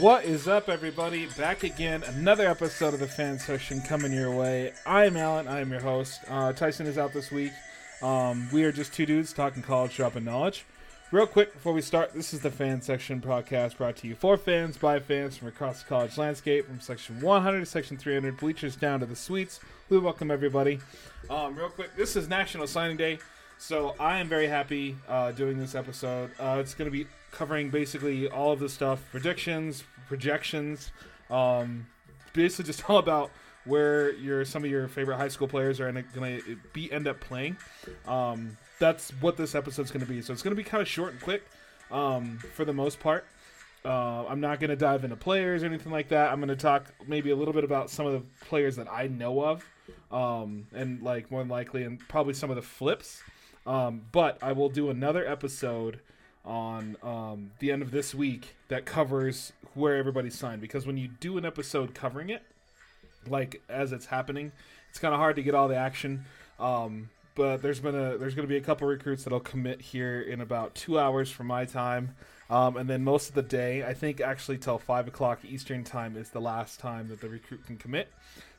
What is up, everybody? Back again, another episode of the Fan Section coming your way. I am Allen. I am your host. Uh, Tyson is out this week. Um, we are just two dudes talking college, dropping knowledge. Real quick before we start, this is the Fan Section podcast brought to you for fans by fans from across the college landscape, from section 100 to section 300, bleachers down to the suites. We welcome everybody. Um, real quick, this is National Signing Day, so I am very happy uh, doing this episode. Uh, it's going to be covering basically all of the stuff predictions, projections, um, basically just all about where your some of your favorite high school players are going to be end up playing. Um, that's what this episode's going to be. So it's going to be kind of short and quick um, for the most part. Uh, I'm not going to dive into players or anything like that. I'm going to talk maybe a little bit about some of the players that I know of, um, and like more than likely, and probably some of the flips. Um, but I will do another episode on um, the end of this week that covers where everybody's signed because when you do an episode covering it, like as it's happening, it's kind of hard to get all the action. Um, but there's been a there's going to be a couple recruits that'll commit here in about two hours from my time, um, and then most of the day, I think actually till five o'clock Eastern time is the last time that the recruit can commit.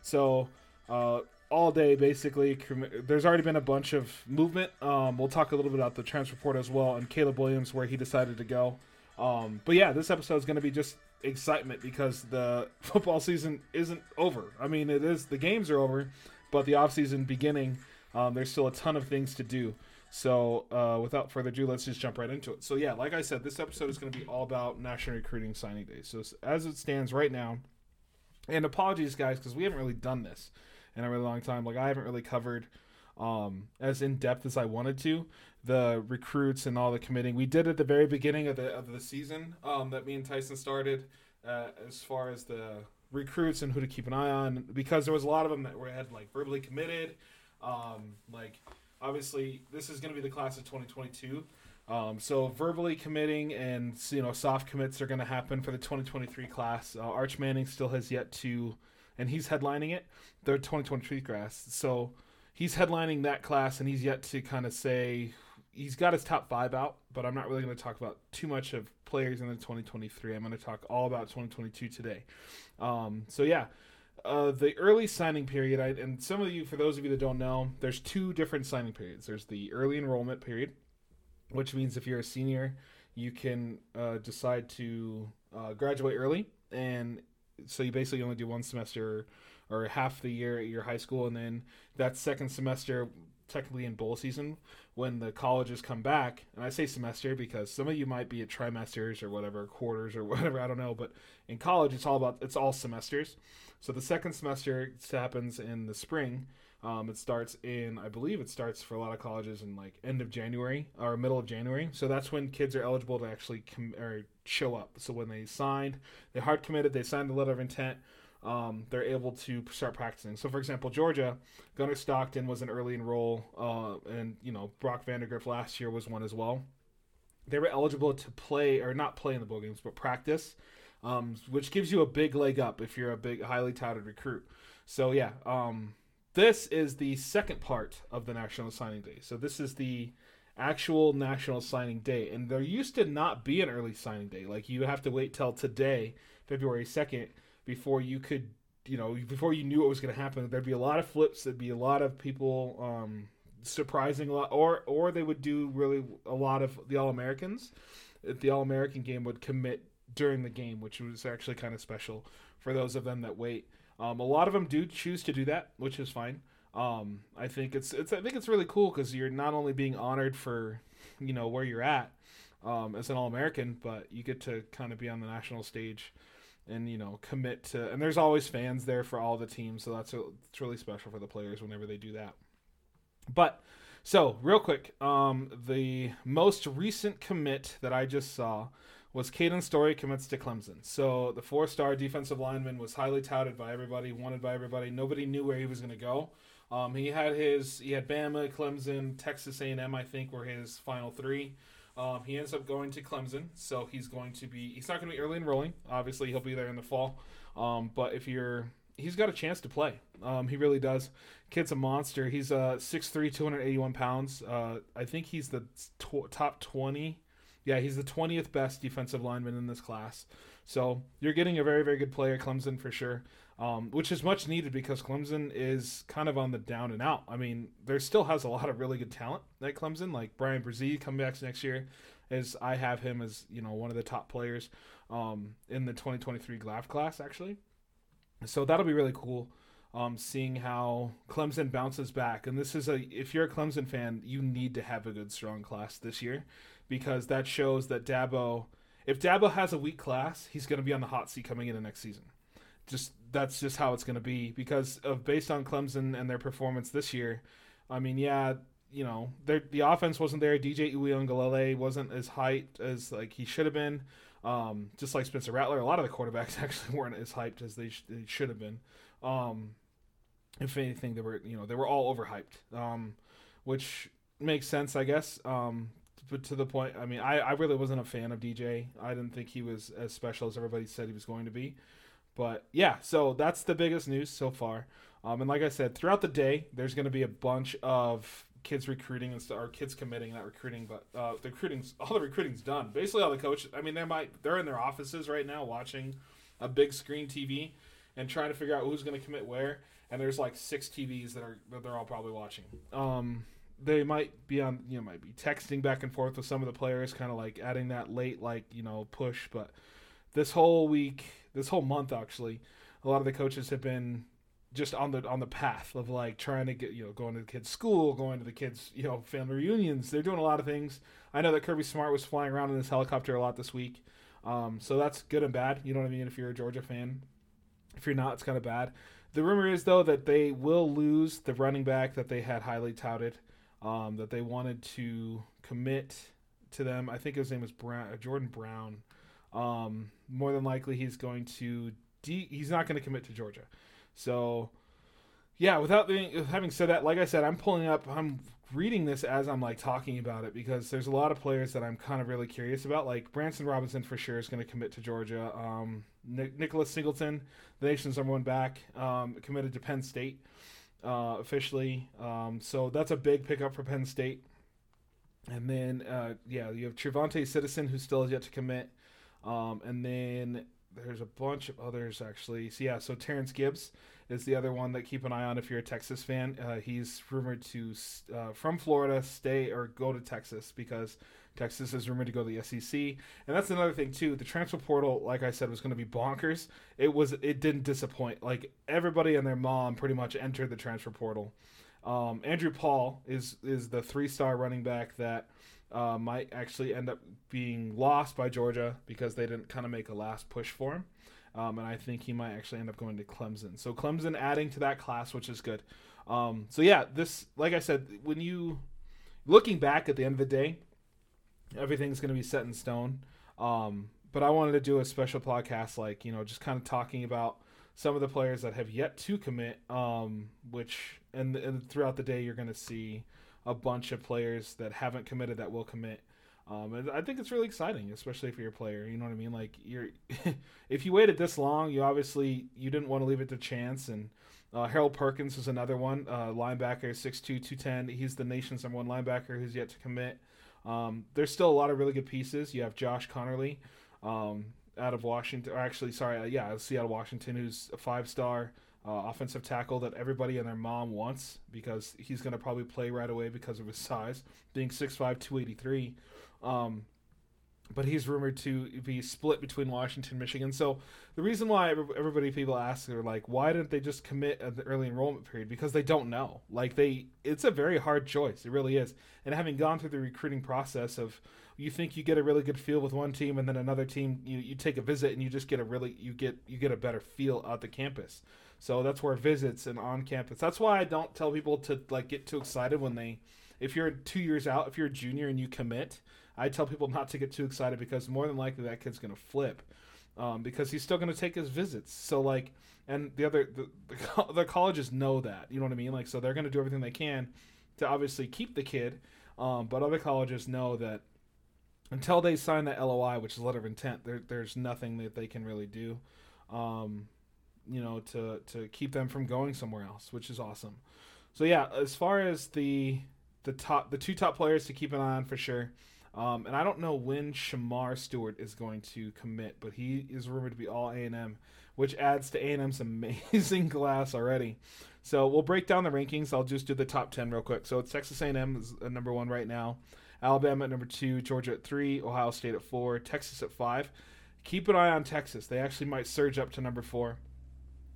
So uh, all day basically. There's already been a bunch of movement. Um, we'll talk a little bit about the transfer portal as well, and Caleb Williams where he decided to go. Um, but yeah, this episode is going to be just excitement because the football season isn't over. I mean, it is the games are over, but the off season beginning. Um, there's still a ton of things to do. So, uh, without further ado, let's just jump right into it. So, yeah, like I said, this episode is going to be all about National Recruiting Signing Day. So, as it stands right now, and apologies, guys, because we haven't really done this in a really long time. Like, I haven't really covered um, as in depth as I wanted to the recruits and all the committing. We did at the very beginning of the of the season um, that me and Tyson started uh, as far as the recruits and who to keep an eye on because there was a lot of them that were had like verbally committed um, like, obviously, this is going to be the class of 2022. Um, so verbally committing and you know soft commits are going to happen for the 2023 class. Uh, Arch Manning still has yet to, and he's headlining it. The 2023 class, so he's headlining that class, and he's yet to kind of say he's got his top five out. But I'm not really going to talk about too much of players in the 2023. I'm going to talk all about 2022 today. Um, so yeah, uh, the early signing period, I, and some of you, for those of you that don't know, there's two different signing periods. There's the early enrollment period, which means if you're a senior, you can uh, decide to uh, graduate early, and so you basically only do one semester or half the year at your high school, and then that second semester, technically in bowl season, when the colleges come back, and I say semester because some of you might be at trimesters or whatever, quarters or whatever, I don't know, but in college it's all about it's all semesters. So the second semester happens in the spring. Um, it starts in, I believe, it starts for a lot of colleges in like end of January or middle of January. So that's when kids are eligible to actually com- or show up. So when they signed, they hard committed, they signed the letter of intent. Um, they're able to start practicing. So, for example, Georgia, Gunnar Stockton was an early enroll, uh, and you know Brock Vandagriff last year was one as well. They were eligible to play or not play in the bowl games, but practice um, which gives you a big leg up if you're a big, highly touted recruit. So yeah, um, this is the second part of the National Signing Day. So this is the actual National Signing Day, and there used to not be an early signing day. Like you have to wait till today, February second, before you could, you know, before you knew what was going to happen. There'd be a lot of flips. There'd be a lot of people. Um, surprising a lot or or they would do really a lot of the all americans the all american game would commit during the game, which was actually kind of special for those of them that wait. Um, a lot of them do choose to do that, which is fine. Um, I think it's it's I think it's really cool because you're not only being honored for you know where you're at um, as an All American, but you get to kind of be on the national stage and you know commit to. And there's always fans there for all the teams, so that's a, it's really special for the players whenever they do that. But so real quick, um, the most recent commit that I just saw was Caden Story commits to Clemson. So the four-star defensive lineman was highly touted by everybody, wanted by everybody. Nobody knew where he was going to go. Um, he had his he had Bama, Clemson, Texas A&M. I think were his final three. Um, he ends up going to Clemson, so he's going to be he's not going to be early enrolling. Obviously, he'll be there in the fall. Um, but if you're he's got a chance to play. Um, he really does. Kid's a monster. He's uh 6'3", 281 pounds. Uh, I think he's the tw- top twenty yeah, he's the 20th best defensive lineman in this class. So you're getting a very very good player, Clemson for sure. Um, which is much needed because Clemson is kind of on the down and out. I mean, there still has a lot of really good talent at Clemson, like Bryan Bresee coming back next year. As I have him as you know one of the top players um, in the 2023 draft class, actually. So that'll be really cool. Um, seeing how Clemson bounces back, and this is a if you're a Clemson fan, you need to have a good strong class this year because that shows that Dabo, if Dabo has a weak class, he's going to be on the hot seat coming into next season. Just that's just how it's going to be because of based on Clemson and their performance this year. I mean, yeah, you know, the offense wasn't there. DJ Uiagalelei wasn't as hyped as like he should have been. Um, just like Spencer Rattler, a lot of the quarterbacks actually weren't as hyped as they, sh- they should have been. Um, if anything, they were you know they were all overhyped, um, which makes sense, I guess. Um, but to the point, I mean, I, I really wasn't a fan of DJ. I didn't think he was as special as everybody said he was going to be. But yeah, so that's the biggest news so far. Um, and like I said, throughout the day, there's going to be a bunch of kids recruiting and stuff, or kids committing, not recruiting, but uh, the recruiting's all the recruiting's done. Basically, all the coaches. I mean, they might they're in their offices right now watching a big screen TV and trying to figure out who's going to commit where. And there's like six TVs that are that they're all probably watching. Um, they might be on you know might be texting back and forth with some of the players, kind of like adding that late like you know push. But this whole week, this whole month actually, a lot of the coaches have been just on the on the path of like trying to get you know going to the kids' school, going to the kids' you know family reunions. They're doing a lot of things. I know that Kirby Smart was flying around in his helicopter a lot this week, um, so that's good and bad. You know what I mean? If you're a Georgia fan, if you're not, it's kind of bad. The rumor is though that they will lose the running back that they had highly touted, um, that they wanted to commit to them. I think his name was Brown, Jordan Brown. Um, more than likely, he's going to. De- he's not going to commit to Georgia. So, yeah. Without being, having said that, like I said, I'm pulling up. I'm reading this as I'm like talking about it because there's a lot of players that I'm kind of really curious about. Like Branson Robinson for sure is going to commit to Georgia. Um, Nicholas Singleton, the nation's number one back, um, committed to Penn State uh, officially. Um, so that's a big pickup for Penn State. And then, uh, yeah, you have Trevonte Citizen, who still has yet to commit. Um, and then there's a bunch of others actually. So yeah, so Terrence Gibbs is the other one that keep an eye on if you're a Texas fan. Uh, he's rumored to uh, from Florida stay or go to Texas because Texas is rumored to go to the SEC, and that's another thing too. The transfer portal, like I said, was going to be bonkers. It was. It didn't disappoint. Like everybody and their mom pretty much entered the transfer portal. Um, Andrew Paul is is the three star running back that uh, might actually end up being lost by Georgia because they didn't kind of make a last push for him. Um, and I think he might actually end up going to Clemson. So Clemson adding to that class, which is good. Um, so yeah, this, like I said, when you looking back at the end of the day, everything's going to be set in stone. Um, but I wanted to do a special podcast, like you know, just kind of talking about some of the players that have yet to commit. Um, which and, and throughout the day, you're going to see a bunch of players that haven't committed that will commit. Um, and I think it's really exciting, especially if you're a player. You know what I mean? Like you're, if you waited this long, you obviously you didn't want to leave it to chance. And uh, Harold Perkins is another one, uh, linebacker, 6'2", 210. He's the nation's number one linebacker who's yet to commit. Um, there's still a lot of really good pieces. You have Josh Conerly um, out of Washington, or actually, sorry, uh, yeah, Seattle, Washington, who's a five star uh, offensive tackle that everybody and their mom wants because he's going to probably play right away because of his size, being 6'5", 283. Um, but he's rumored to be split between Washington, Michigan. So the reason why everybody people ask are like, why didn't they just commit at the early enrollment period? Because they don't know. Like they, it's a very hard choice. It really is. And having gone through the recruiting process of, you think you get a really good feel with one team, and then another team, you you take a visit and you just get a really you get you get a better feel out the campus. So that's where visits and on campus. That's why I don't tell people to like get too excited when they if you're two years out, if you're a junior and you commit, I tell people not to get too excited because more than likely that kid's gonna flip. Um, because he's still going to take his visits. So like, and the other the, the, the, colleges know that. You know what I mean? Like, so they're going to do everything they can to obviously keep the kid. Um, but other colleges know that until they sign that LOI, which is letter of intent, there, there's nothing that they can really do. Um, you know, to to keep them from going somewhere else, which is awesome. So yeah, as far as the the top the two top players to keep an eye on for sure. Um, and I don't know when Shemar Stewart is going to commit, but he is rumored to be all A and M, which adds to A and M's amazing class already. So we'll break down the rankings. I'll just do the top ten real quick. So it's Texas A&M is number one right now, Alabama at number two, Georgia at three, Ohio State at four, Texas at five. Keep an eye on Texas. They actually might surge up to number four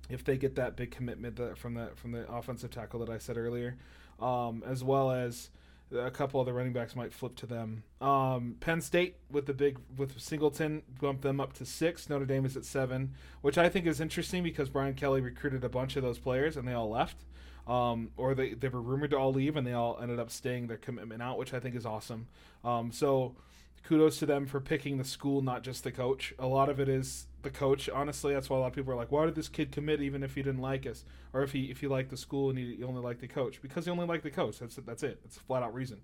if they get that big commitment that, from the from the offensive tackle that I said earlier, um, as well as a couple of the running backs might flip to them. Um, Penn State with the big with Singleton bumped them up to six. Notre Dame is at seven, which I think is interesting because Brian Kelly recruited a bunch of those players and they all left, um, or they they were rumored to all leave and they all ended up staying their commitment out, which I think is awesome. Um, so kudos to them for picking the school, not just the coach. A lot of it is the coach. Honestly, that's why a lot of people are like, "Why did this kid commit even if he didn't like us, or if he if he liked the school and he, he only liked the coach?" Because he only liked the coach. That's that's it. It's a flat out reason.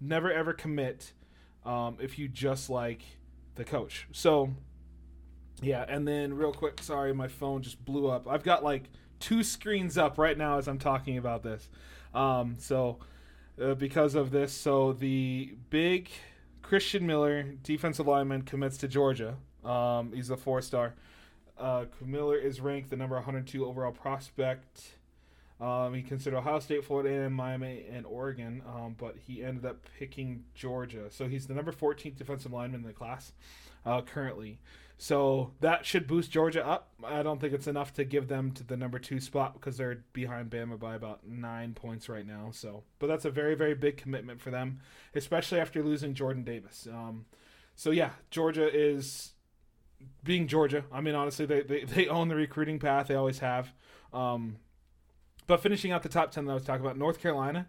Never ever commit um, if you just like the coach. So yeah, and then real quick, sorry, my phone just blew up. I've got like two screens up right now as I'm talking about this. Um, so uh, because of this, so the big Christian Miller, defensive lineman, commits to Georgia. Um, he's a four star. Uh, Miller is ranked the number 102 overall prospect. Um, he considered Ohio State, Florida, and Miami, and Oregon, um, but he ended up picking Georgia. So he's the number 14th defensive lineman in the class uh, currently. So that should boost Georgia up. I don't think it's enough to give them to the number two spot because they're behind Bama by about nine points right now. So, but that's a very very big commitment for them, especially after losing Jordan Davis. Um, so yeah, Georgia is being Georgia. I mean, honestly, they they, they own the recruiting path. They always have. Um, but finishing out the top ten that I was talking about, North Carolina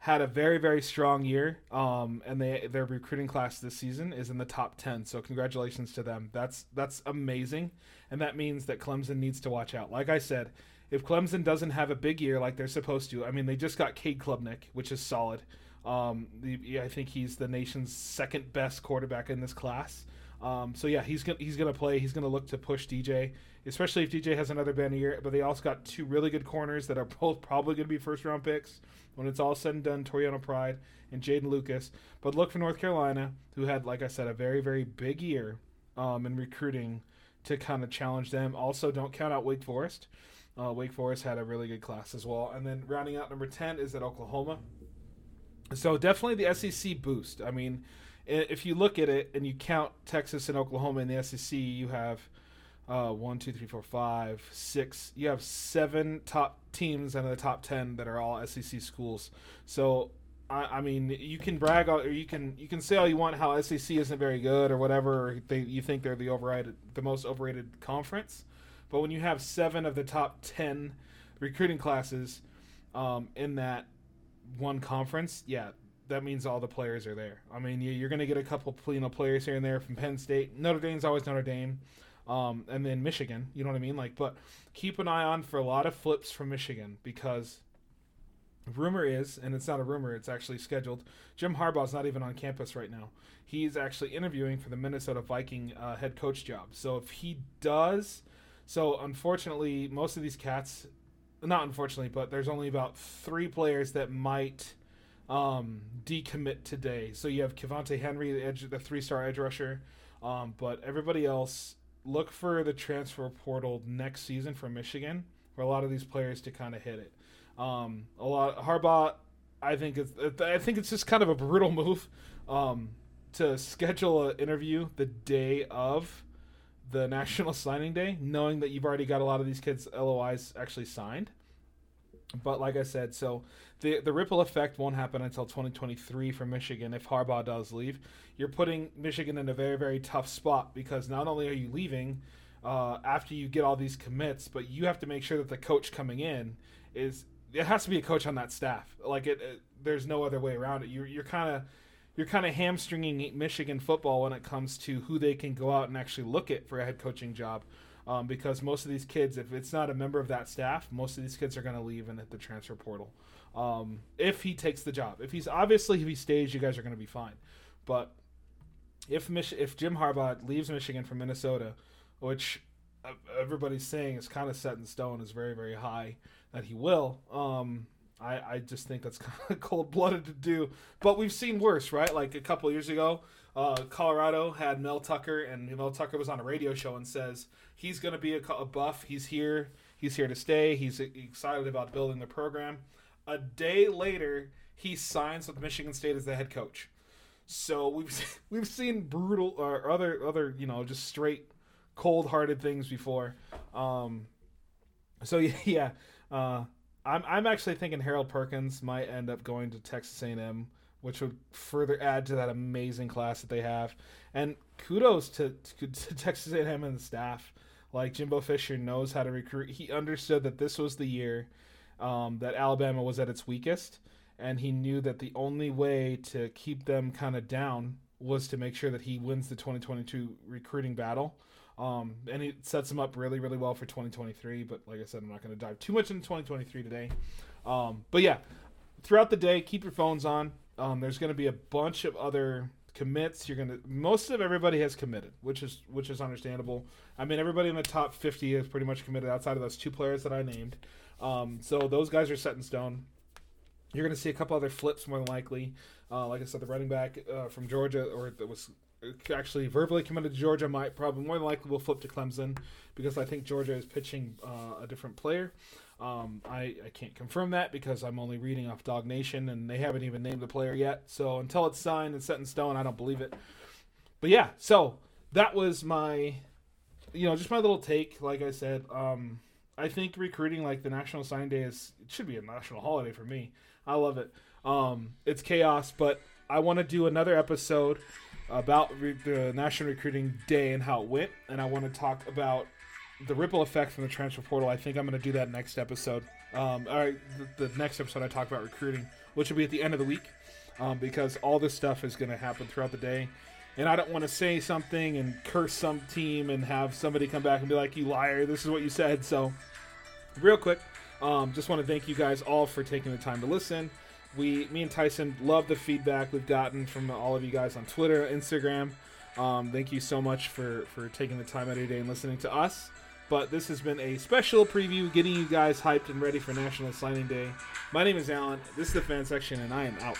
had a very very strong year um, and they their recruiting class this season is in the top 10 so congratulations to them. That's that's amazing and that means that clemson needs to watch out. Like i said if clemson doesn't have a big year like they're supposed to i mean they just got cade klubnik which is solid. Um, the, i think he's the nation's second best quarterback in this class um, so yeah he's gonna he's gonna play he's gonna look to push dj especially if dj has another bad year but they also got two really good corners that are both probably gonna be first round picks when it's all said and done, Toriano Pride and Jeadyn Lukus. But look for North Carolina, who had, like I said, a very, very big year um, in recruiting to kind of challenge them. Also, don't count out Wake Forest. Uh, Wake Forest had a really good class as well. And then rounding out number 10 is at Oklahoma. So definitely the SEC boost. I mean, if you look at it and you count Texas and Oklahoma in the SEC, you have – uh, one, two, three, four, five, six. You have seven top teams out of the top ten that are all SEC schools. So, I, I mean, you can brag or you can you can say all you want how SEC isn't very good or whatever. Or they you think they're the overrated, the most overrated conference, but when you have seven of the top ten recruiting classes um, in that one conference, yeah, that means all the players are there. I mean, you're going to get a couple you know players here and there from Penn State. Notre Dame's always Notre Dame um, and then Michigan. You know what I mean? Like, but keep an eye on for a lot of flips from Michigan because rumor is, and it's not a rumor, it's actually scheduled. Jim Harbaugh's not even on campus right now. He's actually interviewing for the Minnesota Viking uh, head coach job. So if he does, so unfortunately, most of these cats, not unfortunately, but there's only about three players that might um, decommit today. So you have Kevonte Henry, the edge, the three-star edge rusher. Um, but everybody else look for the transfer portal next season for Michigan, for a lot of these players to kind of hit it. Um, a lot Harbaugh, I think it's I think it's just kind of a brutal move um, to schedule an interview the day of the national signing day, knowing that you've already got a lot of these kids' LOIs actually signed. But like I said, so the the ripple effect won't happen until 2023 for Michigan if Harbaugh does leave. You're putting Michigan in a very very tough spot because not only are you leaving uh, after you get all these commits, but you have to make sure that the coach coming in is it has to be a coach on that staff. Like it, it there's no other way around it. You're you're kind of you're kind of hamstringing Michigan football when it comes to who they can go out and actually look at for a head coaching job um, because most of these kids, if it's not a member of that staff, most of these kids are going to leave and hit the transfer portal. Um, if he takes the job, if he's obviously if he stays, you guys are going to be fine. But if Mich- if Jim Harbaugh leaves Michigan for Minnesota, which everybody's saying is kind of set in stone, is very very high that he will. Um, I, I just think that's kind of cold blooded to do. But we've seen worse, right? Like a couple years ago, uh, Colorado had Mel Tucker, and Mel Tucker was on a radio show and says he's going to be a, a buff. He's here. He's here to stay. He's excited about building the program. A day later, he signs with Michigan State as the head coach. So we've we've seen brutal or other other you know just straight cold hearted things before. Um, so yeah, uh, I'm I'm actually thinking Harold Perkins might end up going to Texas A&M, which would further add to that amazing class that they have. And kudos to, to, Texas A&M and the staff. Like Jimbo Fisher knows how to recruit. He understood that this was the year um, that Alabama was at its weakest, and he knew that the only way to keep them kind of down was to make sure that he wins the 2022 recruiting battle. Um, and it sets him up really, really well for 2023. But like I said, I'm not going to dive too much into 2023 today. Um, but yeah, throughout the day, keep your phones on. Um, there's going to be a bunch of other commits. You're going to most of everybody has committed, which is which is understandable. I mean, everybody in the top 50 is pretty much committed outside of those two players that I named. Um, so those guys are set in stone. You're going to see a couple other flips more than likely. Uh, like I said, the running back uh, from Georgia, or that was actually verbally committed to Georgia might probably more than likely will flip to Clemson because I think Georgia is pitching uh, a different player. Um, I, I can't confirm that because I'm only reading off DawgNation and they haven't even named the player yet. So until it's signed and set in stone, I don't believe it. But yeah, so that was my, you know, just my little take. Like I said, um, I think recruiting like the National Sign Day is it should be a national holiday for me. I love it. Um, it's chaos, but I want to do another episode about re- the National Recruiting Day and how it went, and I want to talk about the ripple effect from the transfer portal. I think I'm going to do that next episode. Um, all right, the, the, next episode I talk about recruiting, which will be at the end of the week, um, because all this stuff is going to happen throughout the day, and I don't want to say something and curse some team and have somebody come back and be like, "You liar! This is what you said." So, real quick, um, just want to thank you guys all for taking the time to listen we, me and Tyson, love the feedback we've gotten from all of you guys on Twitter, Instagram. Um, thank you so much for for taking the time out of your day and listening to us. But this has been a special preview, getting you guys hyped and ready for National Signing Day. My name is Allen. This is the fan section, and I am out.